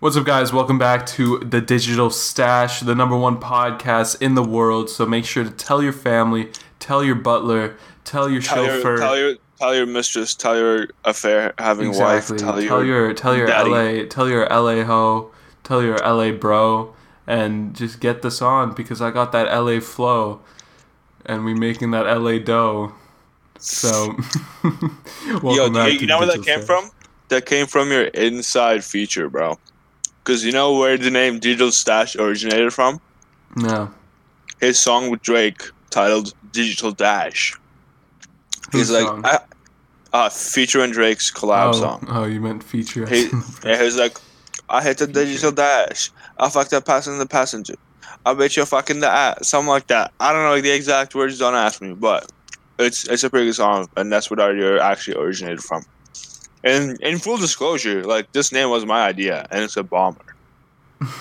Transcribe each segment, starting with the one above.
What's up, guys? Welcome back to the Digital Stash, the number one podcast in the world. So make sure to tell your family, tell your butler, tell your Tell chauffeur. your, tell your tell your mistress, tell your affair having exactly. wife, tell, tell your, your tell your daddy. LA, tell your LA ho, tell your LA bro, and just get this on because I got that LA flow, and we making that LA dough. So, Yo, back you, to know where that came Stash. from? That came from your inside feature, bro. Because you know where the name Digital Stash originated from? No. His song with Drake titled Digital Dash. Whose He's like, song? I, uh, featuring Drake's collab oh, song. oh, you meant feature. He, yeah, he was like, I hit the digital dash. I fucked up passing the passenger. I bet you're fucking the ass. Something like that. I don't know the exact words. Don't ask me, but it's it's a pretty good song, and that's what our actually originated from. And in full disclosure, like this name was my idea, and it's a bomber.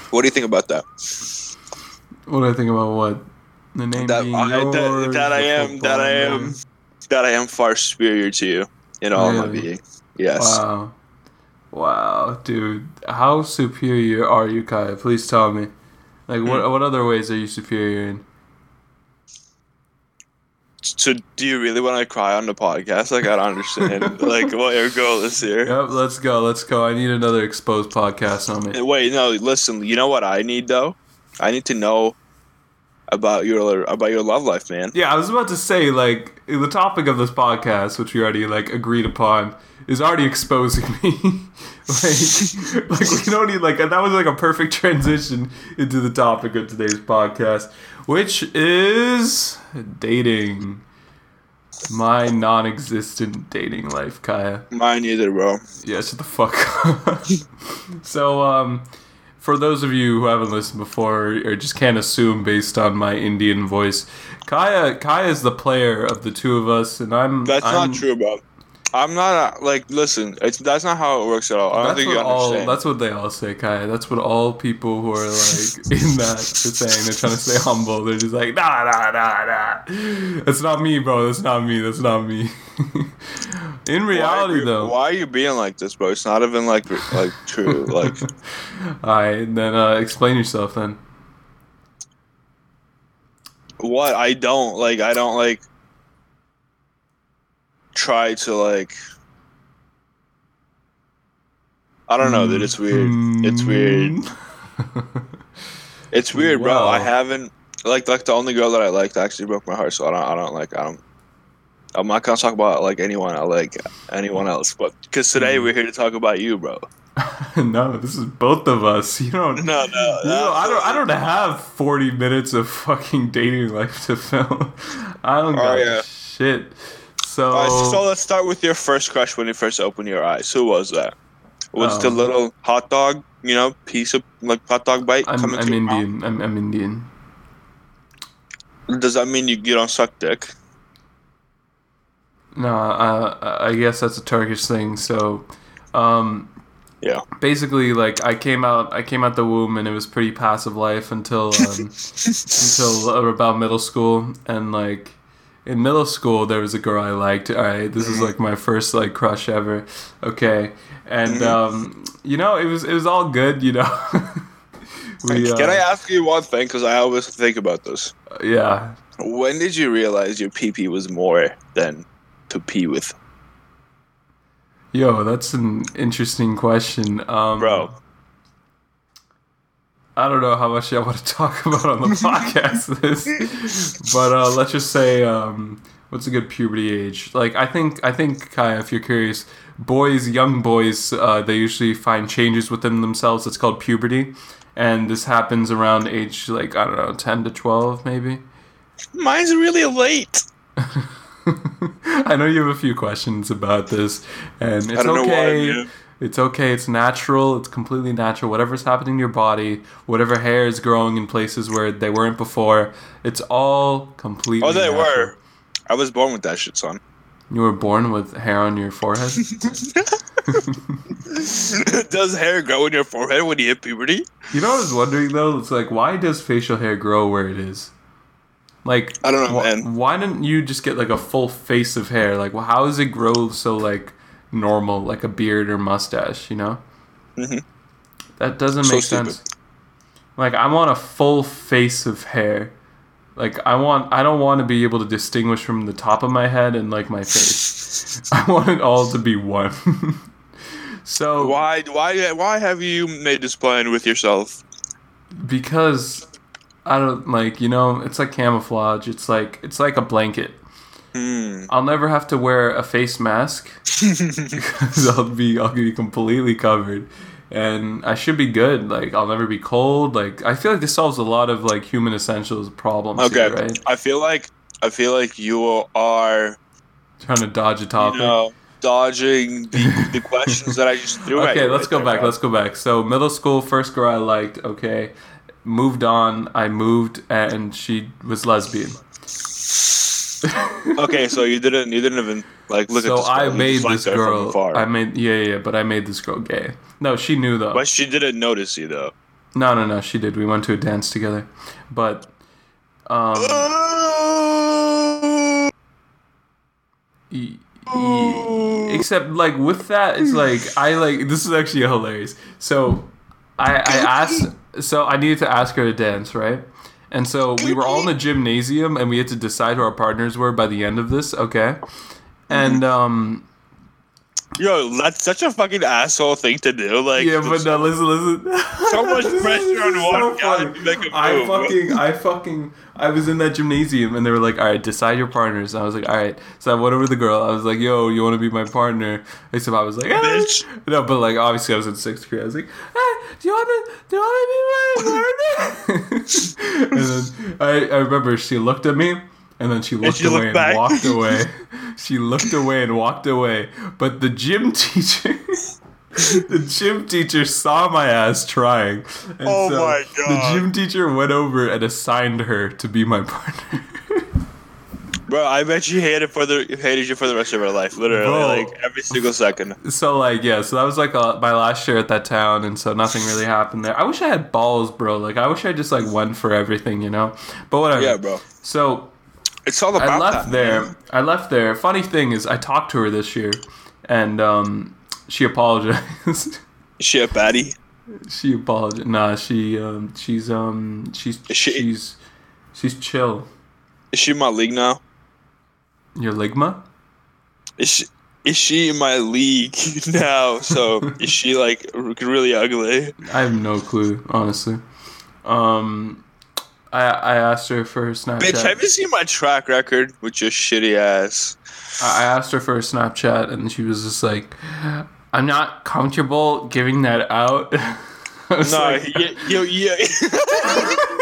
what do you think about that? What do I think about what? The name That being I, yours, that I am that I am name. that I am far superior to you in all my Really? being. Yes. Wow. Wow, dude. How superior are you, Kaya? Please tell me. Like, Hmm. what what other ways are you superior in? So do you really want to cry on the podcast? Like I don't understand. like what your goal is here. Yep, let's go, let's go. I need another exposed podcast on me. Uh, wait, no, listen. You know what I need though? I need to know about your about your love life, man. Yeah, I was about to say, like, the topic of this podcast, which we already, like, agreed upon, is already exposing me. like, like, we don't need, like, that was, like, a perfect transition into the topic of today's podcast, which is dating. My non existent dating life, Kaya. Mine either, bro. Yeah, shut the fuck up. so, um, for those of you who haven't listened before or just can't assume based on my Indian voice, Kaya Kaya is the player of the two of us, and I'm. That's I'm- not true, bro. I'm not like listen. It's that's not how it works at all. I don't That's think you what all. That's what they all say, Kaya. That's what all people who are like in that are saying. They're trying to stay humble. They're just like, nah, nah, nah, nah. That's not me, bro. That's not me. That's not me. in Why reality, you- though. why are you being like this, bro? It's not even like like true. Like Alright, then uh, explain yourself then. what? I don't like. I don't like. Try to like. I don't know, dude. It's weird. It's weird. Mm. It's weird, bro. I haven't like like the only girl that I liked actually broke my heart, so I don't I don't like I don't. I'm not gonna talk about like anyone I like anyone else, but because today Hmm. we're here to talk about you, bro. no, this is both of us. You don't. No, no, You know, I don't. I don't have forty minutes of fucking dating life to film. I don't Oh, got yeah. shit. So, Alright, so let's start with your first crush when you first opened your eyes. Who was that? Was it the Um, little hot dog, you know, piece of like hot dog bite I'm, coming I'm through your mouth? Indian. I'm, I'm Indian. Does that mean you, you don't suck dick? No, uh, I guess that's a Turkish thing. So, um, Yeah. basically, like I came out, I came out the womb, and it was pretty passive life until um, until about middle school, and like in middle school there was a girl I liked. All right, this is like my first like crush ever. Okay, and um, you know it was it was all good. You know. we, Can I uh, ask you one thing? Because I always think about this. Yeah. When did you realize your pee pee was more than to pee with, Yo, that's an interesting question, um, bro? I don't know how much I want to talk about on the podcast this, but uh, let's just say, um, what's a good puberty age? Like, I think, I think, Kaya, if you're curious, boys, young boys, uh, they usually find changes within themselves. It's called puberty, and this happens around age like I don't know, ten to twelve, maybe. Mine's really late. I know you have a few questions about this, and it's I don't know why. okay. It's okay. It's natural. It's completely natural. Whatever's happening in your body, whatever hair is growing in places where they weren't before, it's all completely. Oh, they natural. were. I was born with that shit, son. You were born with hair on your forehead. does hair grow in your forehead when you hit puberty? you know what I was wondering though? It's like, why does facial hair grow where it is? Like, I don't know, wh- man. Why didn't you just get like a full face of hair? Like, well, how does it grow so like normal, like a beard or mustache? You know. Mhm. That doesn't So make stupid. sense. Like I want a full face of hair. Like I want I don't want to be able to distinguish from the top of my head and like my face. I want it all to be one. so Why? Why? Why have you made this plan with yourself? because I don't like, you know, it's like camouflage. It's like it's like a blanket. Hmm. I'll never have to wear a face mask because I'll be I'll be completely covered, and I should be good. Like I'll never be cold. Like I feel like this solves a lot of like human essentials problems. Okay. here, right? I feel like I feel like you are Trying to dodge a topic. you know dodging the, the questions that I just threw at okay, let's right go there, back. Let's go back. So middle school, first girl I liked. Okay, moved on. I moved, and she was lesbian. Okay, so you didn't you didn't even like look so at girl. I made this girl. I made yeah, yeah, but I made this girl gay. No, she knew though. but she didn't notice you though. No, no, no. She did. We went to a dance together, but um, e- e- except like with that, it's like I like this is actually hilarious. So I I asked, so I needed to ask her to dance, right? And so we were all in the gymnasium, and we had to decide who our partners were by the end of this. Okay, and um, Yo, that's such a fucking asshole thing to do. Like, yeah, but no, listen, listen. so much pressure on one guy funny. to make a I move. fucking, I fucking, I was in that gymnasium and they were like, all right, decide your partners. And I was like, all right. So I went over to the girl. I was like, yo, you want to be my partner? Except I was like, eh. Bitch. no, but like obviously I was in sixth grade. I was like, hey, do you want to, do you want to be my partner? and then I, I remember she looked at me. And then she looked she looked away and back. walked away. she looked away and walked away. But the gym teacher the gym teacher saw my ass trying. And Oh so my god. The gym teacher went over and assigned her to be my partner. Bro, I bet she hated for the hated you for the rest of her life. Literally, Bro. like every single second. so like yeah, so that was like uh my last year at that town, and so nothing really happened there. I wish I had balls, bro. Like I wish I just like went for everything, you know. But whatever. Yeah, bro. So It's all about that. I left that, there. man. I left there. Funny thing is, I talked to her this year, and um, she apologized. Is she a baddie? she apologized. Nah, she um, she's um, she's she- she's she's chill. Is she in my league now? Your ligma? Is she is she in my league now? So is she like really ugly? I have no clue, honestly. Um, I I asked her for her Snapchat. Bitch, have you seen my track record with your shitty ass? I I asked her for a Snapchat, and she was just like, "I'm not comfortable giving that out." I was No, like, yeah.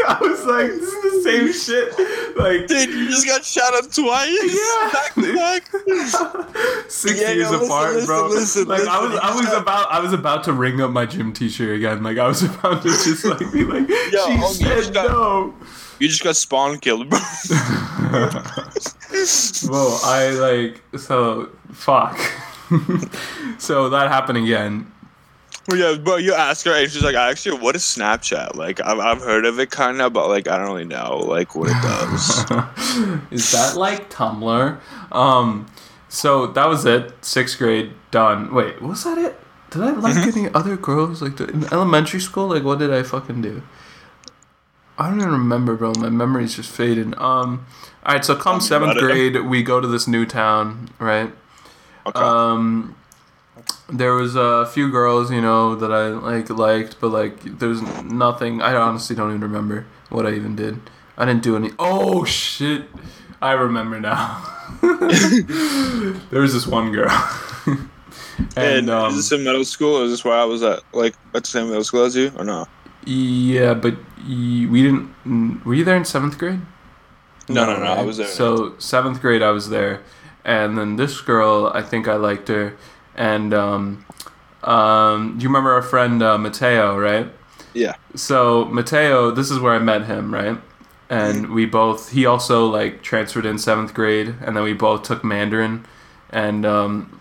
I was like, "This is the same shit." Like, Dude, you just got shot up twice. Yeah. Back to back. six Yeah, years listen, apart, listen, bro. listen, like I was, I was just- about, I was about to ring up my gym teacher again. Like I was about to just like be like, Yo, she homie, you said just got- no. You just got spawn killed, bro. Well, I like so fuck. so that happened again. Well, yeah, bro, you ask her, and she's like, actually, what is Snapchat? Like, I've, I've heard of it kind of, but, like, I don't really know, like, what it does. Is that like Tumblr? Um, so that was it. Sixth grade done. Wait, was that it? Did I like any other girls like in elementary school? Like, what did I fucking do? I don't even remember, bro. My memory's just fading. Um, all right. So come seventh grade, we go to this new town, right? Okay. Um, there was a few girls, you know, that I like liked, but like there's nothing. I honestly don't even remember what I even did. I didn't do any. Oh shit! I remember now. there was this one girl, and and um, is this in middle school, or is this where I was at, like, at the same middle school as you, or no? yeah, but we didn't. Were you there in seventh grade? No, no, no, I right? was there. So seventh grade, I was there, and then this girl, I think I liked her, and um, um, do you remember our friend uh, Mateo, right? Yeah. So Mateo, this is where I met him, right? And we both, he also like transferred in seventh grade, and then we both took Mandarin, and um,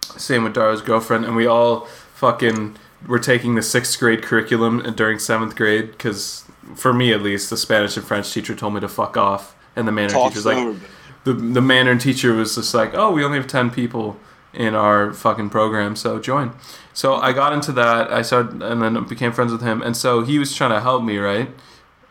same with Dara's girlfriend, and we all fucking were taking the sixth grade curriculum during seventh grade because, for me at least, the Spanish and French teacher told me to fuck off, and the Mandarin Talk teacher's like, the the Mandarin teacher was just like, "Oh, we only have ten people in our fucking program. So join. So I got into that. I started and then became friends with him. And so he was trying to help me, right?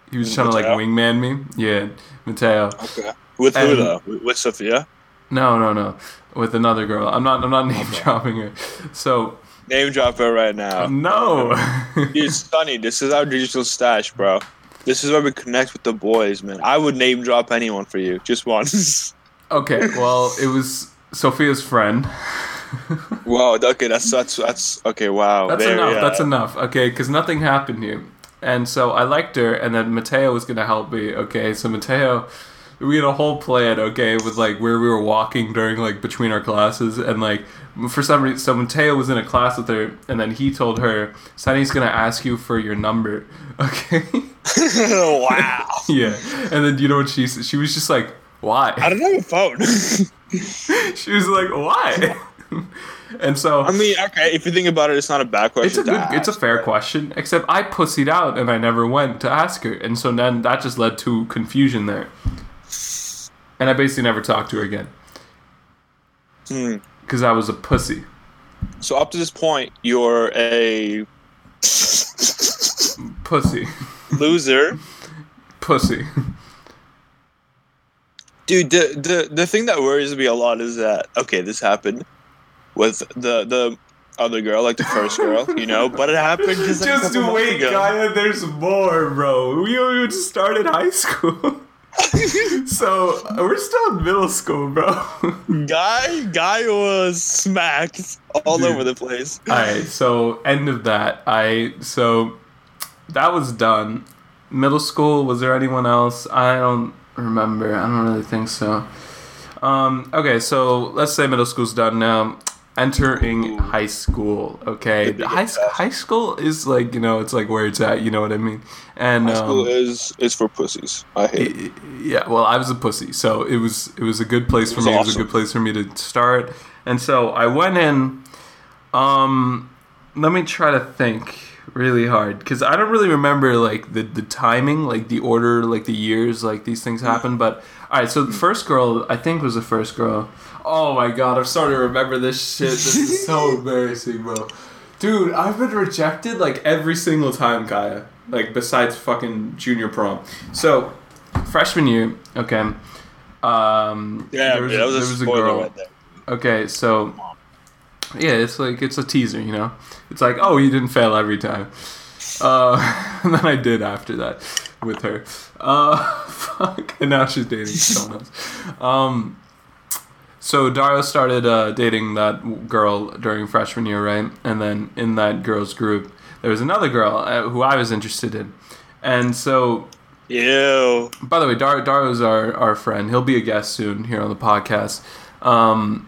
He was trying to like wingman me. Yeah, Mateo. Okay. With who though? With with Sophia? No, no, no. With another girl. I'm not. I'm not name dropping her. So Name drop her right now. no. Dude, Sunny, this is our digital stash, bro. This is where we connect with the boys, man. I would name drop anyone for you, just once. okay. Well, it was Sophia's friend. wow. Okay, that's that's that's okay. Wow. That's there, enough. yeah. That's enough. Okay, because nothing happened here, and so I liked her, and then Mateo was gonna help me. Okay, so Mateo, we had a whole plan. Okay, with like where we were walking during like between our classes, and like for some reason, so Mateo was in a class with her, and then he told her, "Sunny's gonna ask you for your number." Okay. wow. yeah, and then you know what she said? She was just like, "Why?" I don't have a phone. she was like, "Why?" and so I mean, okay, if you think about it, it's not a bad question. It's a good, it's a fair but- question. Except I pussied out and I never went to ask her, and so then that just led to confusion there. And I basically never talked to her again Hmm. because I was a pussy. So up to this point, you're a Pussy, loser. pussy. Dude, the, the the thing that worries me a lot is that okay, this happened with the the other girl, like the first girl, you know, but it happened just like Just wait. Gaia. There's more, bro. We we just started high school, so we're still in middle school, bro. Guy, guy was smacked all Dude. over the place. All right, so end of that. I so that was done. Middle school. Was there anyone else? I don't remember. I don't really think so. Um, okay, so let's say middle school's done now. Entering Ooh. high school. Okay, high high school is like you know it's like where it's at. You know what I mean? And High school um, is is for pussies. I hate it. yeah, well, I was a pussy, so it was it was a good place It for me. It was a good place for me to start, and so I went in. Um, let me try to think really hard because I don't really remember like the the timing, like the order, like the years, like these things happen. But all right, so the first girl I think was the first girl. Oh my god, I'm starting to remember this shit. This is so embarrassing, bro. Dude, I've been rejected like every single time, Kaya. Like besides fucking junior prom. So freshman year, okay. Um, Yeah, there was, that was a there was a girl. right there. Okay, so yeah, it's like it's a teaser, you know. It's like, oh, you didn't fail every time. Uh, and then I did after that with her. Uh, fuck, and now she's dating someone else. Um, so Dario started uh, dating that girl during freshman year, right? And then in that girl's group, there was another girl uh, who I was interested in, and so Ew. by the way, Dar- Dario's our, our friend. He'll be a guest soon here on the podcast. Um,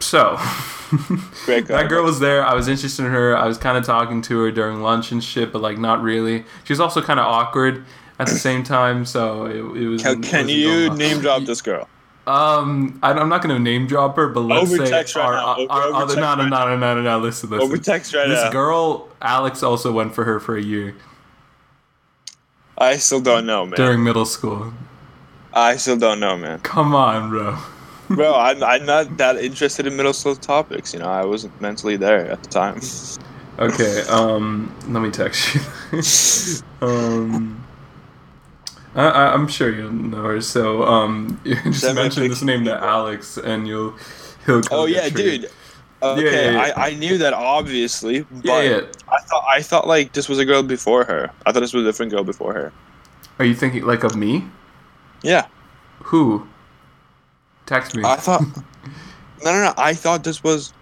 so, that girl was there. I was interested in her. I was kind of talking to her during lunch and shit, but like not really. She was also kind of awkward at the same time, so it, it was. Can, can wasn't you name drop this girl? Um, I, I'm not gonna name drop her, but let's Over say right our, our, our other. No, no, no, no, no, no, no. Listen, listen. Over text right this now. girl, Alex, also went for her for a year I still don't know, man. during middle school. I still don't know, man. Come on, bro. Bro, I'm, I'm not that interested in middle school topics. You know, I wasn't mentally there at the time. Okay, um, let me text you. um, I, I, I'm sure you'll know her. So, um, you just a mention this name to Alex, and you'll he'll. Oh yeah, triggered. dude. Okay, yeah, yeah. I, I knew that obviously, but Yeah, yeah. I thought I thought like this was a girl before her. I thought this was a different girl before her. Are you thinking like of me? Yeah, Who? Text me. I thought. no, no, no. I thought this was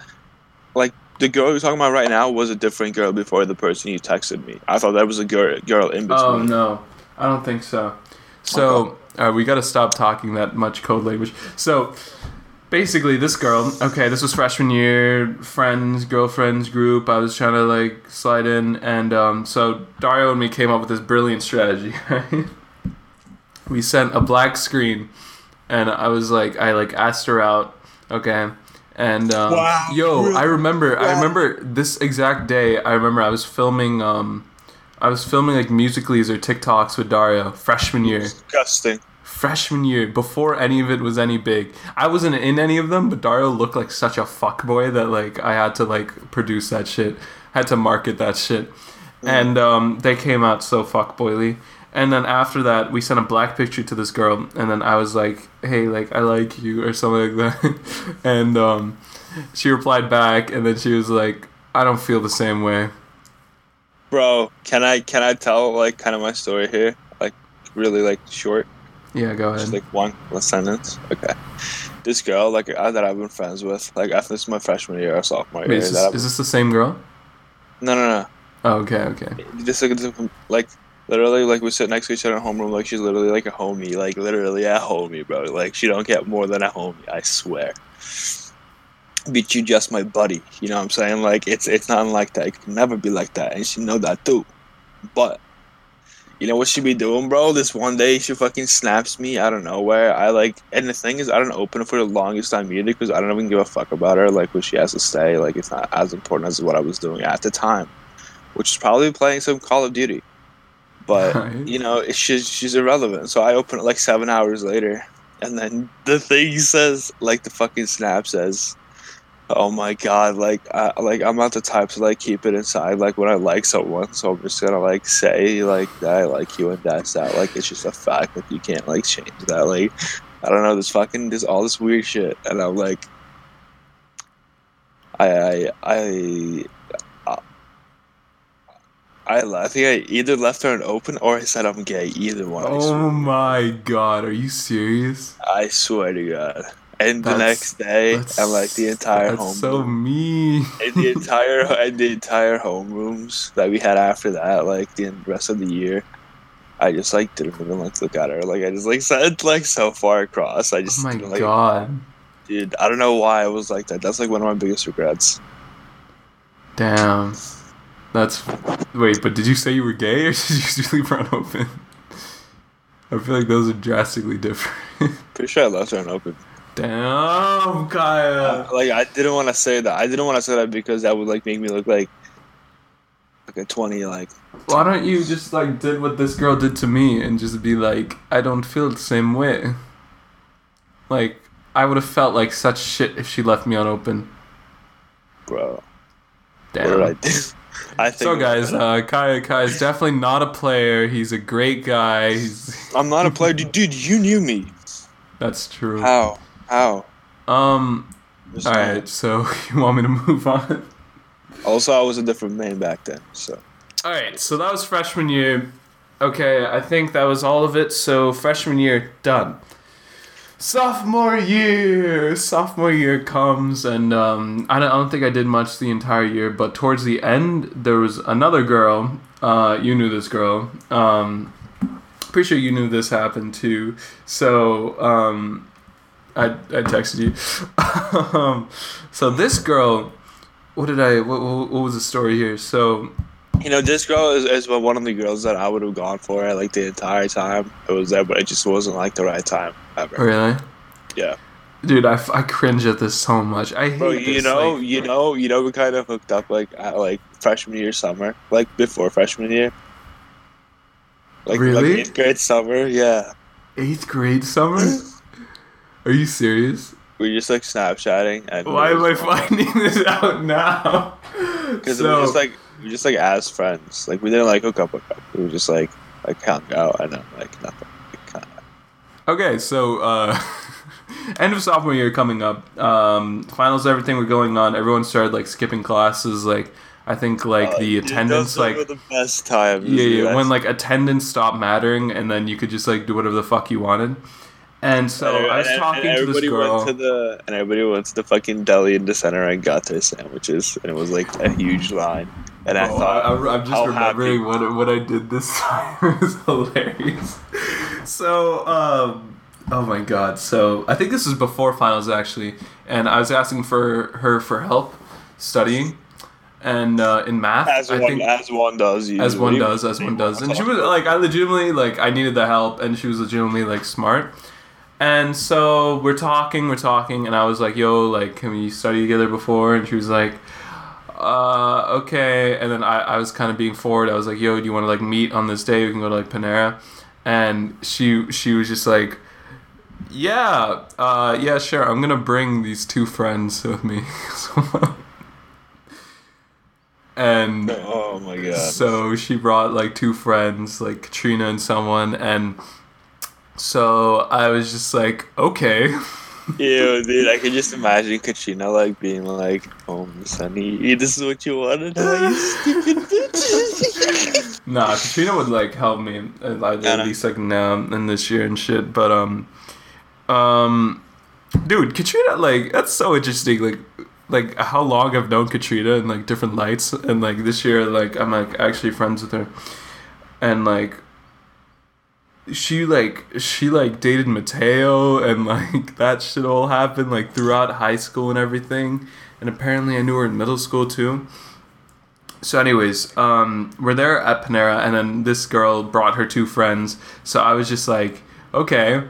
like the girl you're talking about right now was a different girl before the person you texted me. I thought that was a girl girl in between. oh no, I don't think so. So, uh, we got to stop talking that much code language. So. Basically, this girl. Okay, this was freshman year. Friends, girlfriends group. I was trying to like slide in, and um, so Dario and me came up with this brilliant strategy. Right? we sent a black screen, and I was like, I like asked her out. Okay, and um, Wow, yo. I remember. I remember this exact day. I remember I was filming. Um, I was filming like musicallys or TikToks with Dario freshman year. Disgusting. freshman year before any of it was any big. I wasn't in any of them, but Dario looked like such a fuckboy that like I had to like produce that shit. Had to market that shit. And um, they came out so fuckboyly. And then after that, we sent a black picture to this girl, and then I was like, "Hey, like I like you" or something like that. and um, she replied back, and then she was like, "I don't feel the same way." Bro, can I can I tell like kind of my story here? Like really like short, Yeah, go just ahead. like one one sentence. Okay. This girl like uh, that I've been friends with like after this is my freshman year or sophomore Wait, year. is this, is this the same girl? no, no, no. Oh, okay, okay. Just like, like literally like we sit next to each other in homeroom like she's literally like a homie like literally a homie bro. Like she don't get more than a homie I swear. Bitch you just my buddy you know what I'm saying? Like it's it's not like that. It can never be like that and she know that too. But you know what she be doing bro? This one day she fucking snaps me out of nowhere. I like and the thing is I don't open it for the longest time either because I don't even give a fuck about her like what she has to say. Like it's not as important as what I was doing at the time which is probably playing some Call of Duty but Right. you know she's she's irrelevant. So i open it like seven hours later. And then the thing says like the fucking snap says oh my god like I, like i'm not the type to like keep it inside like when i like someone. So i'm just gonna like say like that i like you and that's that. Like it's just a fact like you can't like change that. Like i don't know this fucking this all this weird shit. And i'm like i i i I, I think I either left her an open or I said I'm gay. Either one. Oh my god, are you serious? I swear to God. And the next day, That's and like the entire that's home, so mean. and the entire and the entire homerooms that we had after that, like the rest of the year, I just like didn't even like look at her. Like I just like sat like so far across. I just. Oh my like, god. dude. I don't know why I was like that. That's like one of my biggest regrets. Damn. That's wait, but did you say you were gay or did you just leave her open? I feel like those are drastically different. Pretty sure I left her open. Damn, Kaya. Uh, like I didn't want to say that. I didn't want to say that because that would like make me look like like a twenty. Like Why don't you just like did what this girl did to me and just be like, I don't feel the same way. Like I would have felt like such shit if she left me unopened. bro, Damn. what did I do? I think So guys, uh, Kai Kai is definitely not a player. He's a great guy. He's I'm not a player, dude. dude you knew me. that's true. How? How? Um. All right. So you want me to move on? Also, I was a different man back then, so All right. So that was freshman year. Okay, I think that was all of it. So freshman year done. Sophomore year, sophomore year comes, and um, I don't, I don't think I did much the entire year, but towards the end, there was another girl. Uh, you knew this girl. Um, pretty sure you knew this happened too. So um, I I texted you. um, so this girl, what did I? What, what, what was the story here? So you know, this girl is, is one of the girls that I would have gone for like the entire time it was there, but it just wasn't like the right time ever. really, Yeah, dude, I, I cringe at this so much. I hate bro. You this, know, like- you know, you know, we kind of hooked up like at, like freshman year summer, like before freshman year. Like, Really? like eighth grade summer, yeah. eighth grade summer. Are you serious? We're just like Snapchatting and Why am I finding this out now? Because So- we just like we just like as friends. Like we didn't like hook up hook up. We were just like like hung out and then like nothing. Like. Okay, so uh, end of sophomore year coming up. Um, finals, everything were going on. Everyone started like skipping classes. Like I think like Uh, the dude, attendance, like the best time. yeah, yeah, when like attendance stopped mattering, and then you could just like do whatever the fuck you wanted. And so and- I was and- talking and to this girl. Went to the, and everybody went to the fucking deli in the center and got their sandwiches, and it was like a huge line. And I Oh, thought, I, am just how remembering happy- what what I did this time. it was hilarious. So, um, oh my god. So I think this is before finals actually, and I was asking for her for help studying, and uh, in math, as I one think as one does, as one does, as one does. And she was like, I legitimately like, I needed the help, and she was legitimately like smart. And so we're talking, we're talking, and I was like, "Yo, like, can we study together before?" And she was like, "Uh, okay." And then I, I was kind of being forward. I was like, "Yo, do you want to like meet on this day? We can go to like Panera." And she she was just like, Yeah, uh, yeah, sure. I'm gonna bring these two friends with me. and Oh my god. so she brought like two friends, like Katrina and someone, and so I was just like, okay. Ew, dude, I could just imagine Katrina like being like, "Oh, Sunny, this is what you wanted, you stupid bitch." Nah, Katrina would like help me uh, like, at least like now and this year and shit. But um, um, dude, Katrina like that's so interesting. Like, like how long I've known Katrina and like different lights, and like this year, like I'm like actually friends with her, and like she like she like dated Mateo and like that shit all happened like throughout high school and everything. And apparently I knew her in middle school too. So anyways, um we're there at Panera and then this girl brought her two friends. So I was just like, okay.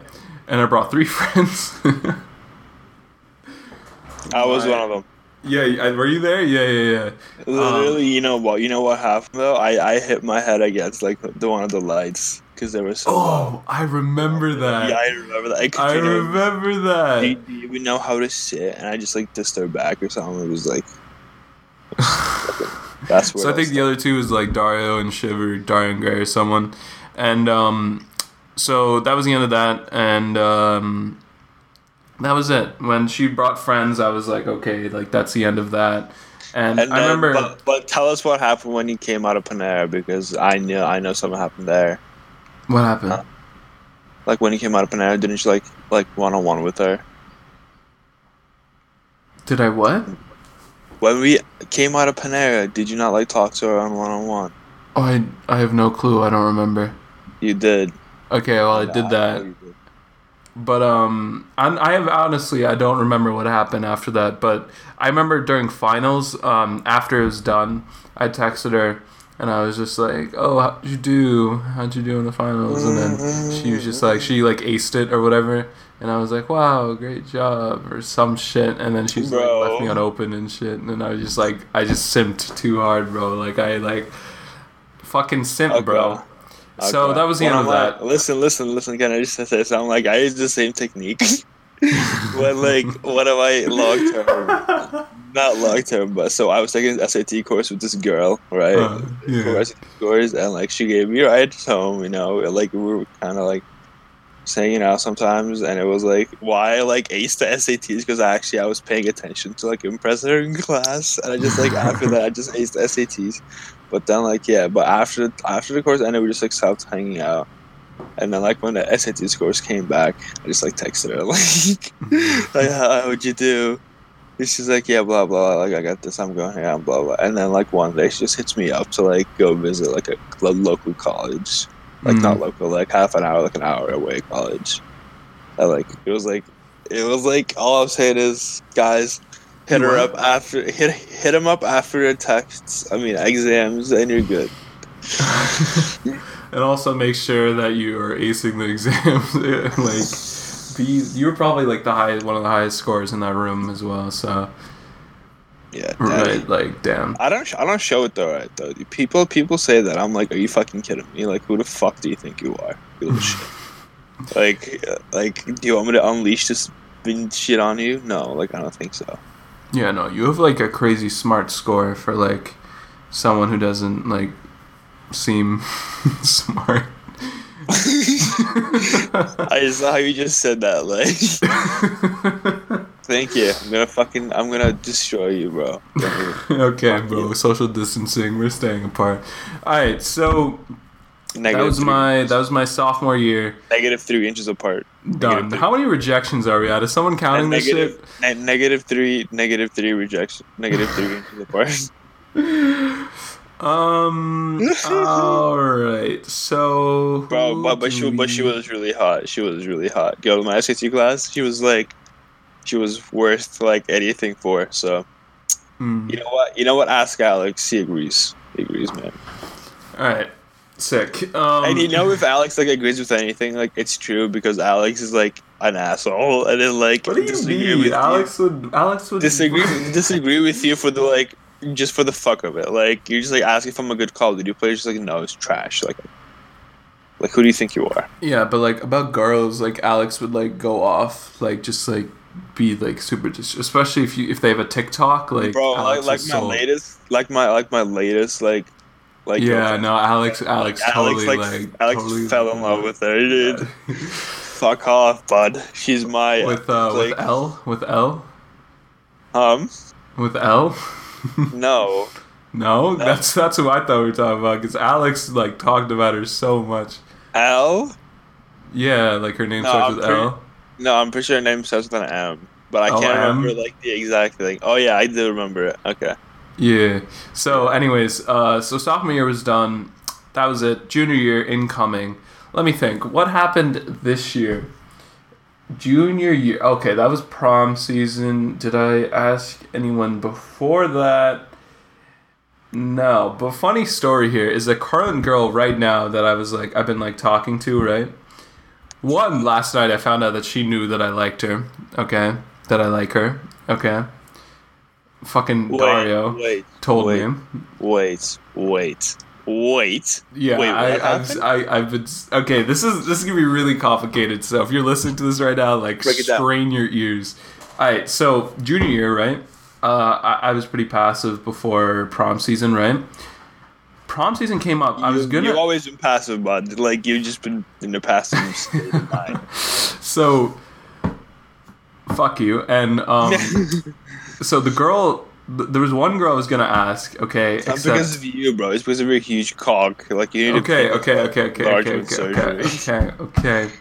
And I brought three friends. I was one of them. yeah, I- were you there? Yeah, yeah, yeah. Literally, you know what? You know what happened though? I I hit my head against like the one of the lights because there was. so. Oh, I remember that. yeah, I remember that. I Katrina, remember that. you, do you even know how to sit? And I just like dissed her back or something. It was like. That's where So I think the other two was like Dario and Shiver, Dario and Gray or someone, and um, so that was the end of that, and um, that was it. When she brought friends, I was like, okay, like that's the end of that. And, And I then- remember, but, but tell us what happened when you came out of Panera because I know I know something happened there. What happened? Huh? Like when you came out of Panera, didn't you like like one on one with her? Did I what? When we came out of Panera, did you not like talk to her on one on one? Oh, I I have no clue. I don't remember. You did. Okay, well I did that. But um, I, I have honestly I don't remember what happened after that. But I remember during finals, um, after it was done, I texted her and I was just like, "Oh, how'd you do? How'd you do in the finals?" And then she was just like, she like aced it or whatever, and I was like, "Wow, great job" or some shit. And then she's like left me unopened and shit. And then I was just like, I just simped too hard, bro. Like I like fucking simp, Okay. bro. So that was the When end I'm of like- that. Listen, listen, listen. Can I just say something? Like I use the same technique. when like what am I long term? Not long term, but so I was taking an SAT course with this girl, right? Uh, yeah. scores, and like she gave me rides home. You know, like we were kind of like hanging out sometimes, and it was like why I like aced the SATs because actually I was paying attention to like impress her in class, and I just like after that I just aced the SATs. But then like yeah, but after after the course ended, we just like stopped hanging out. And then like when the SAT scores came back, I just like texted her like, like how'd you do? She's like, yeah, blah blah. Like I got this. I'm going here. and Blah blah. And then like one day she just hits me up to like go visit like a lo- local college, like Mm. not local, like half an hour, like an hour away college. And like it was like, it was like all I'm saying is, guys, hit her What? up after hit hit him up after the texts. I mean exams, and you're good. and also make sure that you are acing the exams. like, you were probably like the highest, one of the highest scores in that room as well. So, Yeah. right, like, damn. I don't. I don't show it though, right? Though people people say that I'm like, are you fucking kidding me? Like, who the fuck do you think you are? You little shit. Like, like, do you want me to unleash this bin shit on you? No, like, I don't think so. Yeah, no, you have like a crazy smart score for like someone who doesn't like seem smart. I just saw how you just said that. Like, thank you. I'm gonna fucking. I'm gonna destroy you, bro. okay, bro. Social distancing. We're staying apart. All right, so that was my that was my sophomore year. negative three inches apart. Done. How many rejections are we at? Is someone counting And this shit? ne- negative three, negative three rejection, negative three inches apart. Um. all right. So. Bro, but, but do she but she was really hot. She was really hot. Go to my SAT class. She was like, she was worth like anything for. So Hmm. you know what? You know what? Ask Alex. He agrees. He agrees, man. All right. Sick. Um, and you know, if Alex like agrees with anything, like it's true because Alex is like an asshole, and then like What do you mean? with Alex would. Alex would disagree disagree with you for the like just for the fuck of it. Like you're just like asking if I'm a good Call of Duty player. Just like no, it's trash. Like Like, who do you think you are? Yeah, but like about girls, like Alex would like go off, like just like be like super, dis- especially if you if they have a TikTok, like Bro, like, Alex like is my so- latest, like my like my latest, like, like yeah, no, Alex, Alex, Alex, totally like, like, Alex totally fell in love with her, dude. Fuck off, bud. She's my with uh like, with L with L um with L. no. No, that's that's who I thought we were talking about because Alex like talked about her so much. L? Yeah, like her name No, starts I'm with pretty- L. No, I'm pretty sure her name starts with an M. But I Oh, can't remember like the exact thing. Oh yeah, I do remember it. Okay. Yeah. So, anyways, uh, so sophomore year was done. That was it. Junior year incoming. Let me think. What happened this year? Junior year. Okay, that was prom season. Did I ask anyone before that? No. But funny story here is a current girl right now that I was like I've been like talking to, right? One last night I found out that she knew that I liked her. Okay. That I like her. Okay. Fucking Wait, Dario wait, told wait, me. wait, wait, wait. Yeah, Wait, I, I've. I, I've been. Okay, this is this is gonna be really complicated. So if you're listening to this right now, like Break strain your ears. All right, so junior year, right? Uh, I, I was pretty passive before prom season, right? Prom season came up. I was gonna. You've always been passive, bud. Like you've just been in the passive state of mind. so fuck you and um so the girl there was one girl i was gonna ask okay It's not except- because of you, bro. It's because of your huge cock. Like you need okay to okay okay okay okay okay surgery. okay okay okay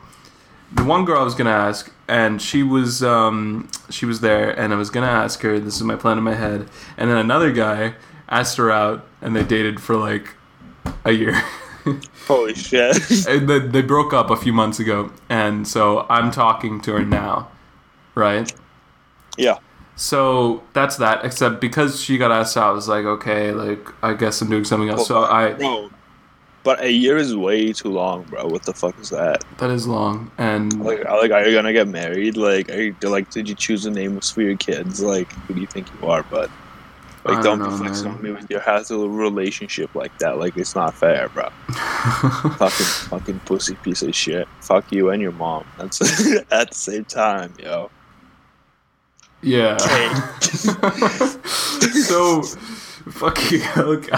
the one girl i was gonna ask and she was um she was there and i was gonna ask her this is my plan in my head and then another guy asked her out and they dated for like a year Holy shit. And they, they broke up a few months ago and so i'm talking to her now right yeah. So that's that. Except because she got asked out, I was like, okay, like I guess I'm doing something else. So I bro. But a year is way too long, bro. What the fuck is that? that is long, and Like, like, are you gonna get married? Like, are you, like, did you choose a name for your kids? Like, who do you think you are? But like, I don't, don't be flexing on me with your hassle relationship like that. Like, it's not fair, bro. fucking, fucking pussy piece of shit. Fuck you and your mom. That's at the same time, yo. Yeah. So fuck you, look.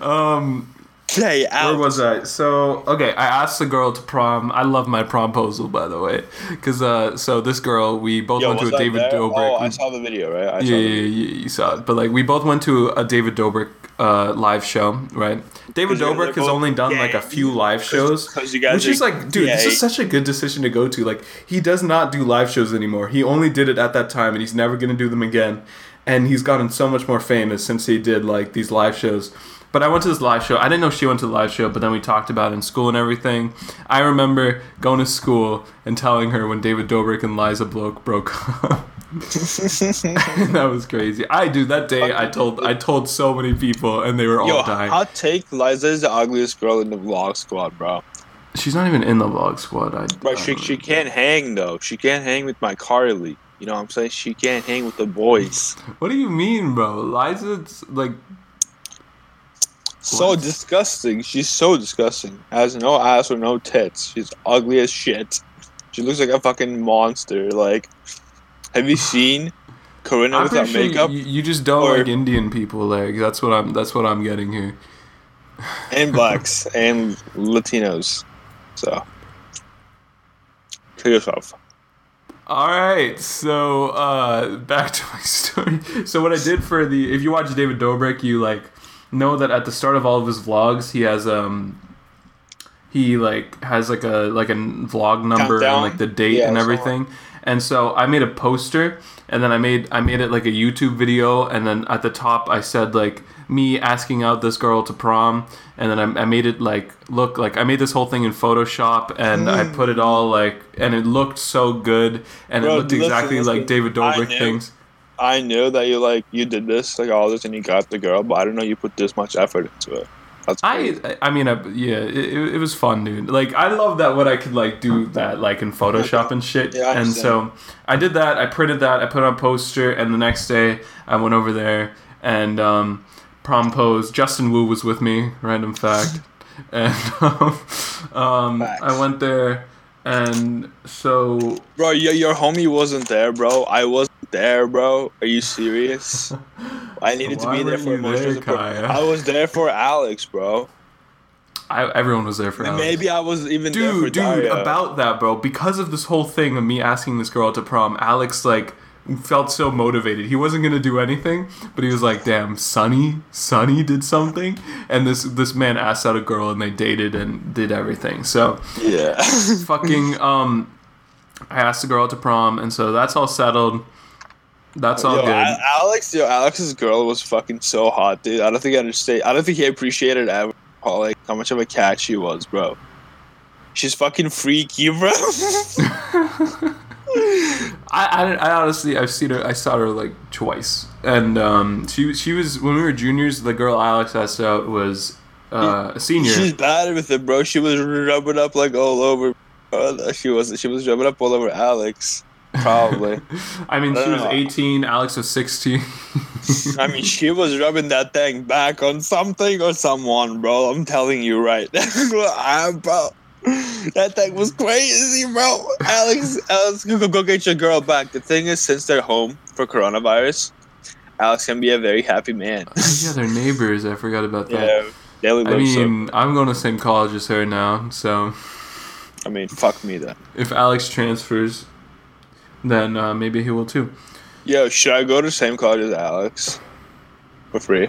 um, Hey, where was I? So okay, I asked the girl to prom. I love my promposal, by the way, because uh, so this girl, we both Yo, went to was a David there? Dobrik. Oh, I saw the video, right? I yeah, saw yeah, the video. yeah, you saw it. But like, we both went to a David Dobrik uh, live show, right? David Dobrik has only done like a few live shows. Because you guys Which is like, dude, this is such a good decision to go to. Like, he does not do live shows anymore. He only did it at that time, and he's never gonna do them again. And he's gotten so much more famous since he did like these live shows. But I went to this live show. I didn't know she went to the live show, but then we talked about it in school and everything. I remember going to school and telling her when David Dobrik and Liza Bloke broke up. that was crazy. I do that day. I told I told so many people, and they were all Yo, dying. hot take. Liza is the ugliest girl in the vlog squad, bro. She's not even in the vlog squad. I, Bro, I she, she know. can't hang though. She can't hang with my Carly. You know what I'm saying? She can't hang with the boys. What do you mean, bro? Liza's like So disgusting. She's so disgusting. Has no ass or no tits. She's ugly as shit. She looks like a fucking monster. Like, have you seen Corinna I'm without sure makeup you, you just don't Or- like Indian people. Like that's what I'm. That's what I'm getting here. and blacks and Latinos? So, kill yourself. All right, so uh, back to my story. So what I did for the, if you watch David Dobrik, you like know that at the start of all of his vlogs, he has um, he like has like a like a vlog number Countdown? and like the date Yeah, and everything. And so I made a poster, and then I made I made it like a YouTube video, and then at the top I said like me asking out this girl to prom, and then I, I made it like look like I made this whole thing in Photoshop, and I put it all like, and it looked so good, and Bro, it looked exactly like David Dobrik things. I knew that you like you did this like all this and you got the girl, but I didn't know you put this much effort into it. I I mean I, yeah it, it was fun dude. Like I love that when I could like do that like in Photoshop and shit. Yeah, and so I did that I printed that I put on a poster and the next day I went over there and um prom pose Justin Wu was with me random fact. And um, um, I went there, and so Bro, your, your homie wasn't there, bro. I wasn't there, bro. Are you serious? I needed to be there for emotional support. I was there for Alex, bro. I, everyone was there for Alex. Maybe I was even there for dude, dude, Dario. about that, bro. Because of this whole thing of me asking this girl to prom, Alex like felt so motivated. He wasn't gonna do anything, but he was like, "Damn, Sunny, Sunny did something," and this this man asked out a girl, and they dated and did everything. So yeah. fucking um, I asked the girl to prom, and so that's all settled. That's all yo, good. Alex, yo, Alex's girl was fucking so hot, dude. I don't think I understand. I don't think he appreciated ever how like how much of a cat she was, bro. She's fucking freaky, bro. I, I, I honestly I've seen her I saw her like twice and um she she was when we were juniors the girl Alex asked out was uh, a senior She's bad with it, bro. She was rubbing up like all over. Uh, she was she was rubbing up all over Alex. Probably. I mean I she don't was know. 18 Alex was 16 I mean, she was rubbing that thing back on something or someone, bro. I'm telling you right I'm bro. That thing was crazy, bro. Alex, Alex, go, go get your girl back. The thing is, since they're home for coronavirus, Alex can be a very happy man. yeah they're neighbors I forgot about that Yeah, daily I live so- mean I'm going to the same college as her now so I mean, fuck me then. if Alex transfers then uh, maybe he will too Yo, should I go to the same college as Alex for free?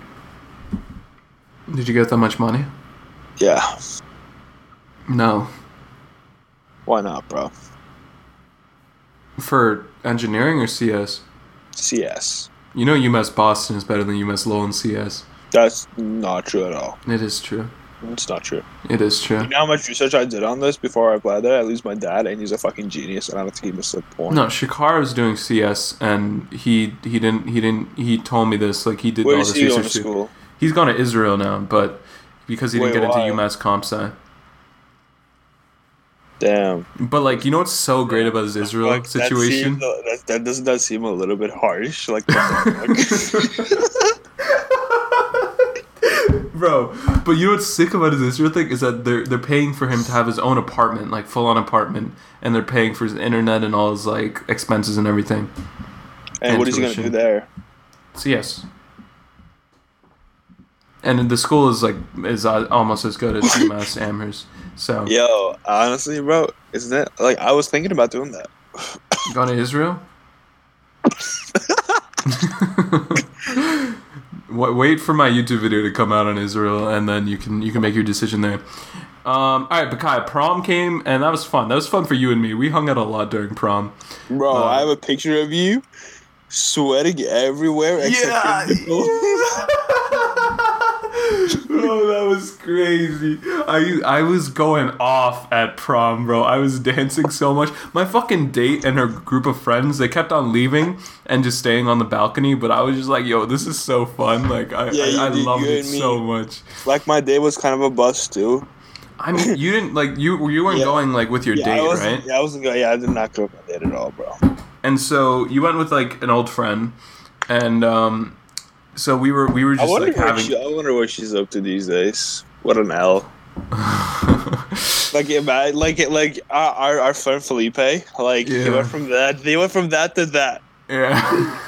did you get that much money Yeah, no why not, bro? for engineering or CS CS. you know UMass Boston is better than UMass Lowell in CS That's not true at all. it is true It's not true. it is true You know how much research I did on this before I applied there? I lose my dad, and he's a fucking genius, and I don't think he missed a point. No, Shakar was doing CS, and he he didn't he didn't he told me this like he did Where all is this he going to research. school? He's gone to Israel now, but because he didn't get why? into UMass Comp Sci. Damn. But like you know what's so great about his Israel Like, that situation? seemed- That, that, doesn't that seem a little bit harsh? Like, Bro, but you know what's sick about his Israel thing is that they're they're paying for him to have his own apartment, like full on apartment, and they're paying for his internet and all his like expenses and everything. fuck? and what is he going to do Intuition. there? CS. And the school is like is uh, almost as good as UMass Amherst. So Yo, honestly, bro, isn't it? Like, I was thinking about doing that. Going to Israel? Wa- Wait for my YouTube video to come out on Israel, and then you can you can make your decision there. Um, all right, Bakai, prom came, and that was fun. That was fun for you and me. We hung out a lot during prom. Bro, Uh, I have a picture of you sweating everywhere except Yeah. Bro, that was crazy. I I was going off at prom, bro. I was dancing so much. My fucking date and her group of friends, they kept on leaving and just staying on the balcony. But I was just like, yo, this is so fun. Like I Yeah, I, I loved it me. so much. like, my day was kind of a bust, too. I mean, you didn't like you you weren't Yeah. going like with your Yeah, date, right? Yeah, I wasn't going. Yeah, I did not go with my date at all, bro. And so you went with like an old friend, and um, so we were we were I just wonder, like having. she, I wonder what she's up to these days. What an L. Like, imagine, like, like our, our friend Felipe, like he went from that, they went from that to that. yeah.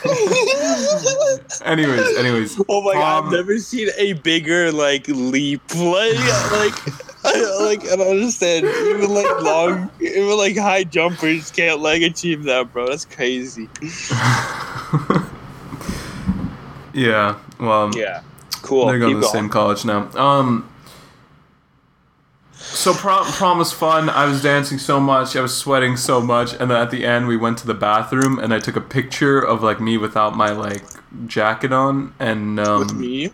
anyways, anyways. Oh my god, I've um, never seen a bigger like leap. Like, like, I, like I don't understand. Even like long, even like high jumpers can't like achieve that, bro. That's crazy. Yeah. Well, Yeah, cool. they're going to Keep the same college now. Um. So prom, prom was fun. I was dancing so much. I was sweating so much, and then at the end we went to the bathroom, and I took a picture of like me without my like jacket on, and um, With me,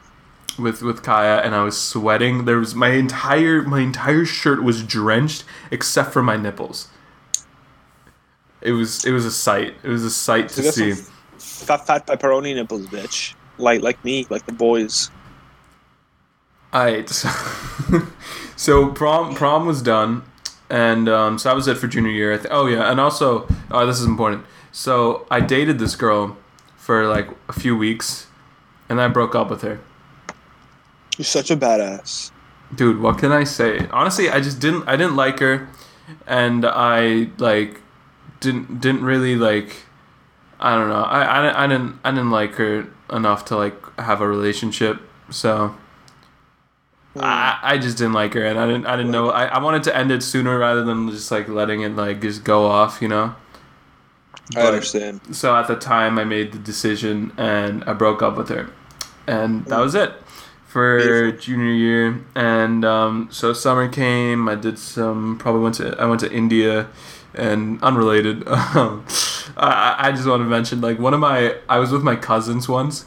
with with Kaya and I was sweating. There was my entire my entire shirt was drenched except for my nipples. It was it was a sight. It was a sight to see. fat fat pepperoni nipples, bitch. Like like me, like the boys. Alright, so, so prom prom was done, and um, so I was it for junior year. I th- oh yeah, and also oh this is important. So I dated this girl for like a few weeks, and I broke up with her. You're such a badass. dude, what can I say? Honestly, I just didn't I didn't like her and I like didn't didn't really like I don't know. I, I, I didn't I didn't like her enough to like have a relationship. So mm. I, I just didn't like her and I didn't I didn't know I, I wanted to end it sooner rather than just like letting it like just go off, you know? I understand. So at the time I made the decision and I broke up with her. And that mm. was it for junior year. And um, so summer came, I did some probably went to I went to India and unrelated. Um, um, I, I just want to mention like one of my I was with my cousins once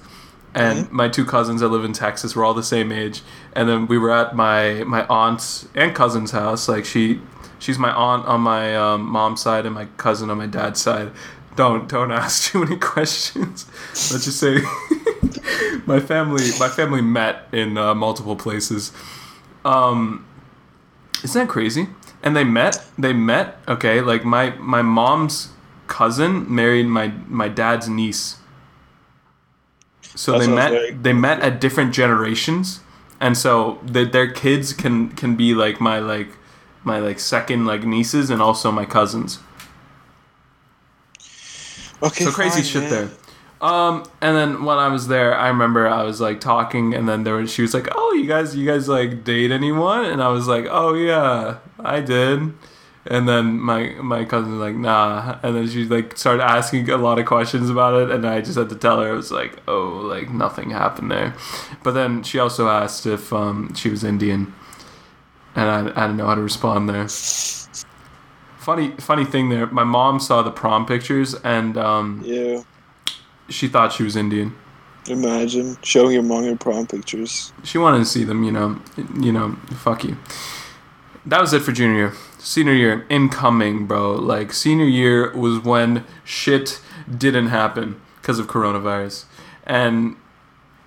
and my two cousins that live in Texas were all the same age and then we were at my my aunt's and cousin's house like she she's my aunt on my um, mom's side and my cousin on my dad's side. Don't don't ask too many questions. Let's just say my family my family met in uh, multiple places. Um isn't that crazy? And they met they met okay like my my mom's cousin married my my dad's niece so they met very- they met at different generations and so the, their kids can can be like my like my like second like nieces and also my cousins Okay. so crazy fine, shit man. there. Um, and then when I was there, I remember I was like talking, and then there was, she was like, "Oh, you guys, you guys like date anyone?" And I was like, "Oh yeah, I did." And then my my cousin's like, "Nah," and then she like started asking a lot of questions about it, and I just had to tell her I was like, "Oh, like nothing happened there." But then she also asked if um she was Indian, and I I didn't know how to respond there. Funny funny thing there, my mom saw the prom pictures, and um Yeah. she thought she was Indian. Imagine showing your mom your prom pictures. She wanted to see them, you know. You know, fuck you. That was it for junior year. Senior year, incoming, bro. Like senior year was when shit didn't happen because of coronavirus. And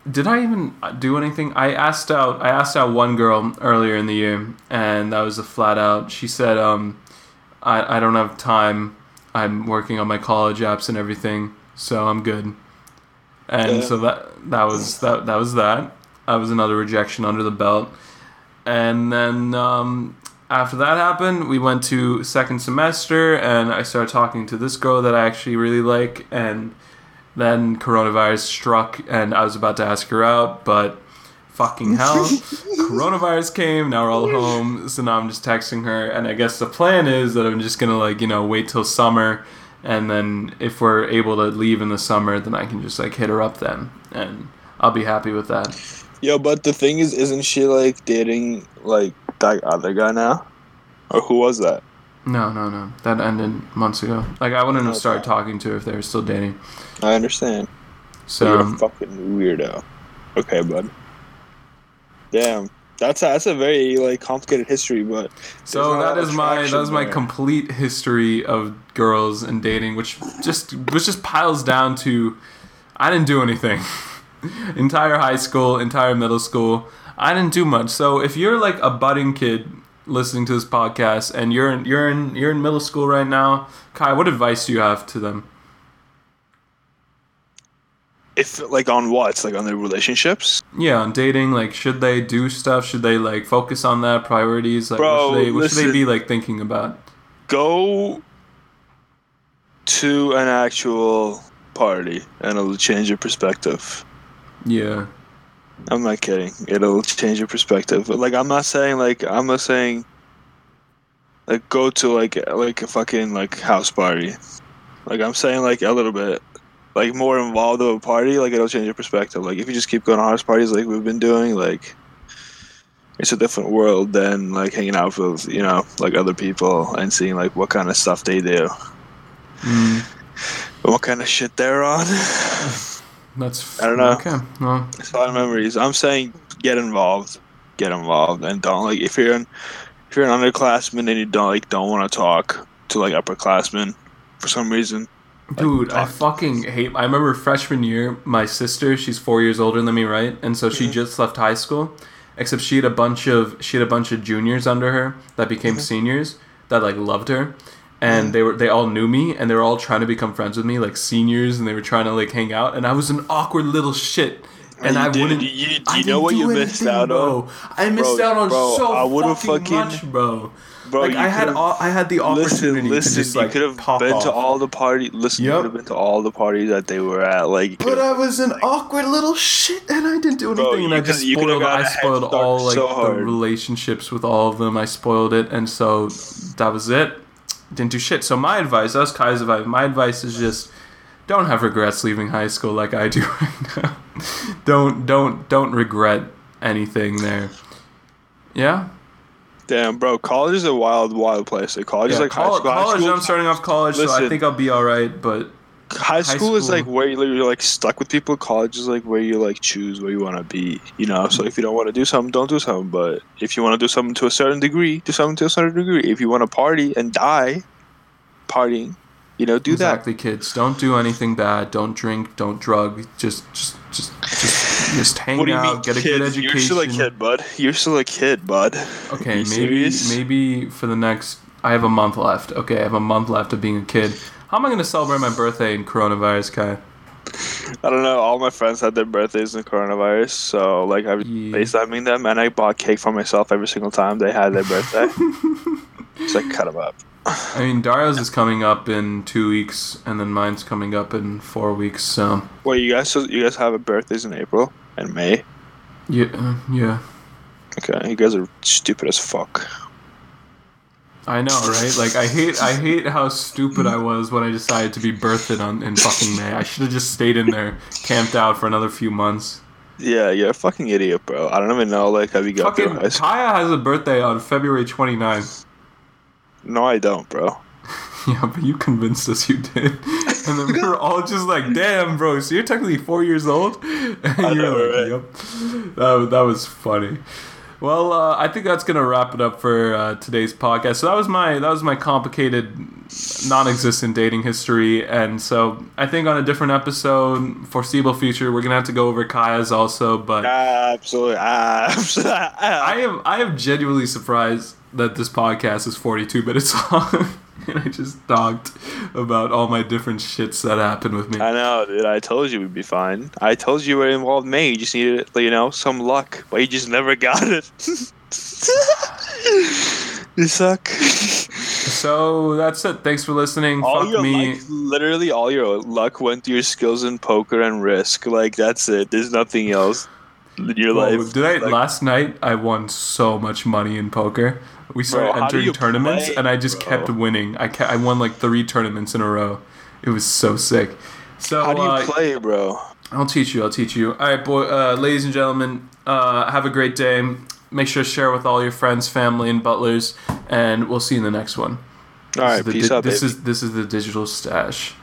did I even do anything? I asked out. I asked out one girl earlier in the year, and that was a flat out. She said, um, I, I don't have time. I'm working on my college apps and everything, so I'm good. And Yeah. so that that was that that was that. That was another rejection under the belt. And then um, after that happened, we went to second semester, and I started talking to this girl that I actually really like. And then coronavirus struck, and I was about to ask her out, but fucking hell, coronavirus came. Now we're all home, so now I'm just texting her. And I guess the plan is that I'm just gonna like you know wait till summer, and then if we're able to leave in the summer, then I can just like hit her up then, and I'll be happy with that. Yo, but the thing is, isn't she like dating like that other guy now? Or who was that? No, no, no. That ended months ago. Like I wouldn't have started talking to her if they were still dating. I understand. So You're a um, fucking weirdo. Okay, bud. Damn. That's a, that's a very like complicated history, but so that is my that is my there. complete history of girls and dating, which just which just piles down to I didn't do anything. entire high school, entire middle school, I didn't do much. So if you're like a budding kid listening to this podcast and you're in, you're in you're in middle school right now, Kai, what advice do you have to them? if like on what? It's Like on their relationships? Yeah, on dating, like should they do stuff? Should they like focus on that priorities? Like Bro, what should they what should they be like thinking about? Go to an actual party and it'll change your perspective. Yeah. I'm not kidding. It'll change your perspective. But, like I'm not saying like I'm not saying like go to like like a fucking like house party. Like I'm saying like a little bit like more involved of a party, like it'll change your perspective. Like if you just keep going to house parties like we've been doing, like it's a different world than like hanging out with, you know, like other people and seeing like what kind of stuff they do. Mm, What kind of shit they're on. that's I don't know. Okay. Well, It's a lot of memories. I'm saying get involved, get involved, and don't like if you're an if you're an underclassman and you don't like don't want to talk to like upperclassmen for some reason. dude, I fucking hate. I remember freshman year, my sister, she's four years older than me, right? And so she Mhm. just left high school. Except she had a bunch of she had a bunch of juniors under her that became Mhm. seniors that like loved her. And Mhm. they were they all knew me and they were all trying to become friends with me, like seniors, and they were trying to like hang out. And I was an awkward little shit and You I didn't- wouldn't. You, you, you I know what you missed anything, out bro. on, I missed Bro, out on bro, so I fucking, fucking- much, bro. bro. like I had all, I had the opportunity listen, listen. to just like you could have been off. to all the party. Listen, you could have been to all the parties that they were at. Like, But I was an awkward little shit, and I didn't do anything. Bro, and you I could- just spoiled. I spoiled all like so the relationships with all of them. I spoiled it, and so that was it. Didn't do shit. So my advice, that was Kai's advice. My advice is just don't have regrets leaving high school like I do right now. don't don't don't regret anything there. Yeah. damn, bro. College is a wild, wild place. Like, college is Yeah, like high col- school. High college. school- I'm starting off college, so I think I'll be all right. But high school, is school. like where you're, like stuck with people. College is like where you like choose where you want to be. You know, so if you don't want to do something, don't do something. But if you want to do something to a certain degree, do something to a certain degree. If you want to party and die, partying, you know, do that. exactly, kids. Don't do anything bad. Don't drink. Don't drug. Just just just just just hang What do you out. mean, Get a good education. You're still a kid, bud. You're still a kid, bud. Okay, maybe serious? maybe for the next. I have a month left. Okay, I have a month left of being a kid. How am I going to celebrate my birthday in coronavirus, Kai? I don't know. All my friends had their birthdays in coronavirus, so like I was Yeah. FaceTiming them, and I bought cake for myself every single time they had their birthday. Just like cut them up. I mean, Dario's is coming up in two weeks, and then mine's coming up in four weeks. So Wait, you guys, you guys have a birthdays in April and May? yeah, uh, yeah. Okay, you guys are stupid as fuck. I know, right? Like, I hate, I hate how stupid I was when I decided to be birthed on in fucking May. I should have just stayed in there, camped out for another few months. Yeah, you're a fucking idiot, bro. I don't even know like how you got through Fucking high school. Kaya has a birthday on February 29th. No, I don't, bro. Yeah, but you convinced us you did. And then we were all just like, damn, bro, so you're technically four years old? And I you're know, like, right? yep. That, that was funny. Well, uh, I think that's gonna wrap it up for uh, today's podcast. So that was my that was my complicated, non-existent dating history, and so I think on a different episode, foreseeable future, we're gonna have to go over Kaya's also. But Absolutely, absolutely. I am I am genuinely surprised that this podcast is 42 minutes long. and I just talked about all my different shits that happened with me. I know, dude. I told you we'd be fine. I told you were involved in May. You just needed, you know, some luck, but you just never got it. you suck. So that's it. Thanks for listening. all Fuck your me. luck, literally all your luck went to your skills in poker and risk. Like that's it. There's nothing else in your life. did I Like, last night? I won so much money in poker. We started do entering tournaments, play, and I just bro? kept winning. I ca- I won like three tournaments in a row. It was so sick. So How do you uh, play, bro? I'll teach you. I'll teach you. All right, boy, uh, ladies and gentlemen, uh, have a great day. Make sure to share with all your friends, family, and butlers, and we'll see you in the next one. All right, This is the peace di- out, This baby. is this is the digital stash.